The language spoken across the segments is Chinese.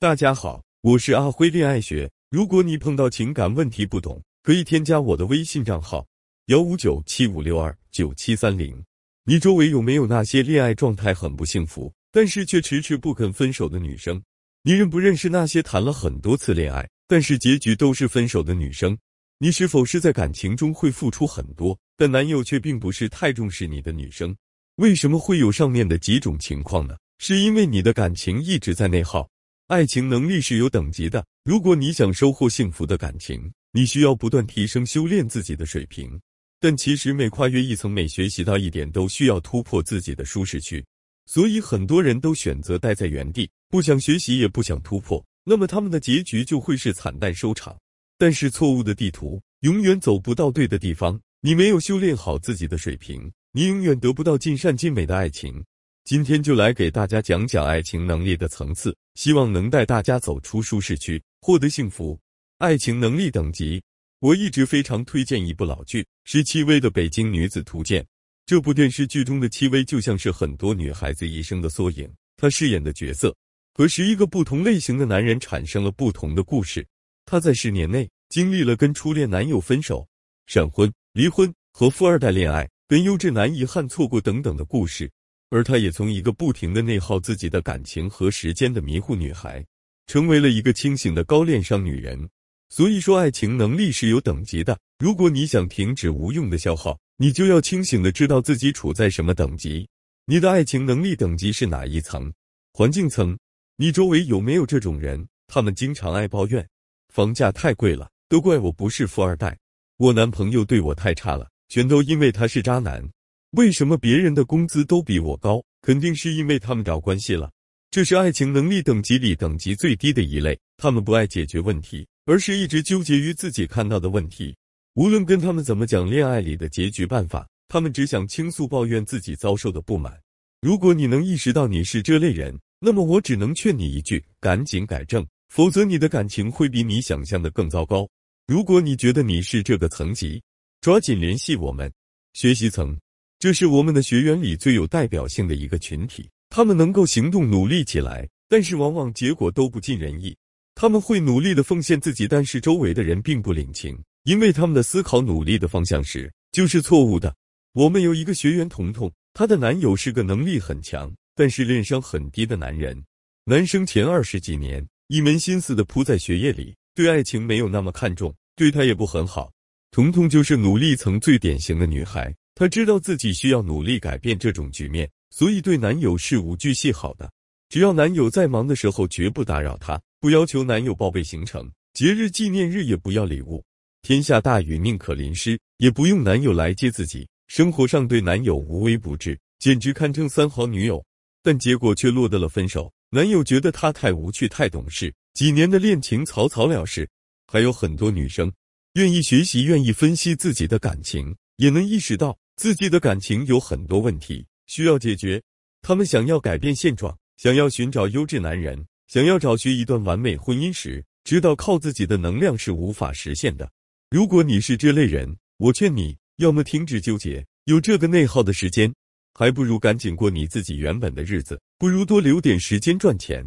大家好，我是阿辉恋爱学。如果你碰到情感问题不懂，可以添加我的微信账号幺五九七五六二九七三零。你周围有没有那些恋爱状态很不幸福，但是却迟迟不肯分手的女生？你认不认识那些谈了很多次恋爱，但是结局都是分手的女生？你是否是在感情中会付出很多，但男友却并不是太重视你的女生？为什么会有上面的几种情况呢？是因为你的感情一直在内耗。爱情能力是有等级的，如果你想收获幸福的感情，你需要不断提升、修炼自己的水平。但其实每跨越一层，每学习到一点，都需要突破自己的舒适区。所以很多人都选择待在原地，不想学习，也不想突破。那么他们的结局就会是惨淡收场。但是错误的地图永远走不到对的地方。你没有修炼好自己的水平，你永远得不到尽善尽美的爱情。今天就来给大家讲讲爱情能力的层次，希望能带大家走出舒适区，获得幸福。爱情能力等级，我一直非常推荐一部老剧，是戚薇的《北京女子图鉴》。这部电视剧中的戚薇就像是很多女孩子一生的缩影，她饰演的角色和十一个不同类型的男人产生了不同的故事。她在十年内经历了跟初恋男友分手、闪婚、离婚和富二代恋爱、跟优质男遗憾错过等等的故事。而她也从一个不停的内耗自己的感情和时间的迷糊女孩，成为了一个清醒的高恋上女人。所以说，爱情能力是有等级的。如果你想停止无用的消耗，你就要清醒的知道自己处在什么等级。你的爱情能力等级是哪一层？环境层。你周围有没有这种人？他们经常爱抱怨，房价太贵了，都怪我不是富二代，我男朋友对我太差了，全都因为他是渣男。为什么别人的工资都比我高？肯定是因为他们找关系了。这是爱情能力等级里等级最低的一类。他们不爱解决问题，而是一直纠结于自己看到的问题。无论跟他们怎么讲恋爱里的结局办法，他们只想倾诉抱怨自己遭受的不满。如果你能意识到你是这类人，那么我只能劝你一句：赶紧改正，否则你的感情会比你想象的更糟糕。如果你觉得你是这个层级，抓紧联系我们，学习层。这是我们的学员里最有代表性的一个群体，他们能够行动努力起来，但是往往结果都不尽人意。他们会努力的奉献自己，但是周围的人并不领情，因为他们的思考努力的方向是就是错误的。我们有一个学员彤彤，她的男友是个能力很强，但是恋商很低的男人。男生前二十几年一门心思的扑在学业里，对爱情没有那么看重，对他也不很好。彤彤就是努力层最典型的女孩。她知道自己需要努力改变这种局面，所以对男友事无巨细好的。只要男友在忙的时候，绝不打扰她，不要求男友报备行程，节日纪念日也不要礼物。天下大雨宁可淋湿，也不用男友来接自己。生活上对男友无微不至，简直堪称三好女友。但结果却落得了分手。男友觉得她太无趣、太懂事，几年的恋情草草了事。还有很多女生愿意学习，愿意分析自己的感情，也能意识到。自己的感情有很多问题需要解决，他们想要改变现状，想要寻找优质男人，想要找寻一段完美婚姻时，知道靠自己的能量是无法实现的。如果你是这类人，我劝你，要么停止纠结，有这个内耗的时间，还不如赶紧过你自己原本的日子，不如多留点时间赚钱；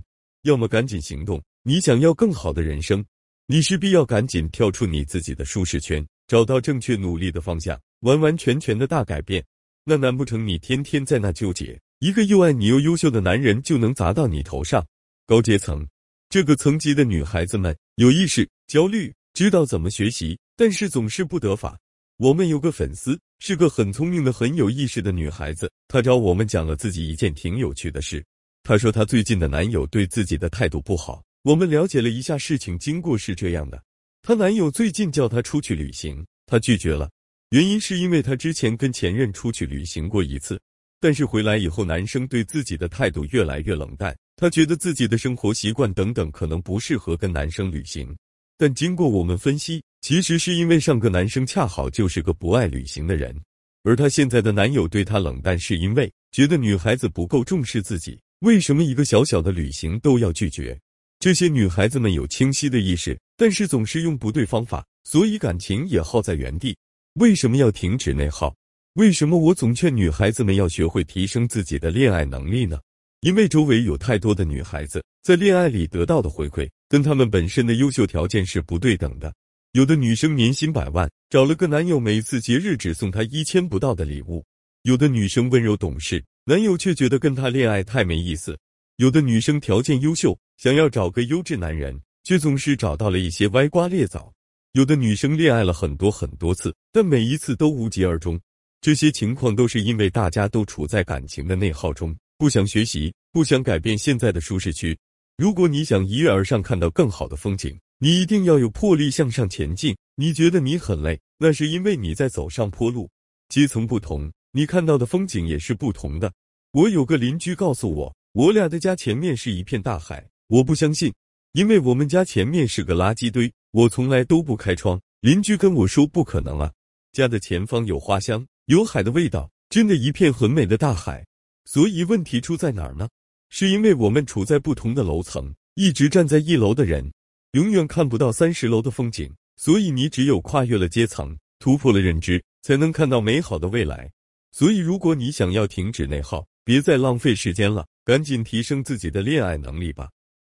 要么赶紧行动，你想要更好的人生，你势必要赶紧跳出你自己的舒适圈，找到正确努力的方向。完完全全的大改变，那难不成你天天在那纠结？一个又爱你又优秀的男人就能砸到你头上？高阶层这个层级的女孩子们有意识、焦虑，知道怎么学习，但是总是不得法。我们有个粉丝是个很聪明的、很有意识的女孩子，她找我们讲了自己一件挺有趣的事。她说她最近的男友对自己的态度不好。我们了解了一下事情经过是这样的：她男友最近叫她出去旅行，她拒绝了。原因是因为她之前跟前任出去旅行过一次，但是回来以后，男生对自己的态度越来越冷淡。她觉得自己的生活习惯等等可能不适合跟男生旅行。但经过我们分析，其实是因为上个男生恰好就是个不爱旅行的人，而她现在的男友对她冷淡，是因为觉得女孩子不够重视自己。为什么一个小小的旅行都要拒绝？这些女孩子们有清晰的意识，但是总是用不对方法，所以感情也耗在原地。为什么要停止内耗？为什么我总劝女孩子们要学会提升自己的恋爱能力呢？因为周围有太多的女孩子在恋爱里得到的回馈，跟她们本身的优秀条件是不对等的。有的女生年薪百万，找了个男友，每次节日只送她一千不到的礼物；有的女生温柔懂事，男友却觉得跟她恋爱太没意思；有的女生条件优秀，想要找个优质男人，却总是找到了一些歪瓜裂枣；有的女生恋爱了很多很多次，但每一次都无疾而终。这些情况都是因为大家都处在感情的内耗中，不想学习，不想改变现在的舒适区。如果你想一跃而上，看到更好的风景。你一定要有魄力向上前进。你觉得你很累，那是因为你在走上坡路。阶层不同，你看到的风景也是不同的。我有个邻居告诉我，我俩的家前面是一片大海。我不相信，因为我们家前面是个垃圾堆。我从来都不开窗。邻居跟我说不可能啊，家的前方有花香，有海的味道，真的一片很美的大海。所以问题出在哪儿呢？是因为我们处在不同的楼层，一直站在一楼的人。永远看不到三十楼的风景，所以你只有跨越了阶层，突破了认知，才能看到美好的未来。所以，如果你想要停止内耗，别再浪费时间了，赶紧提升自己的恋爱能力吧。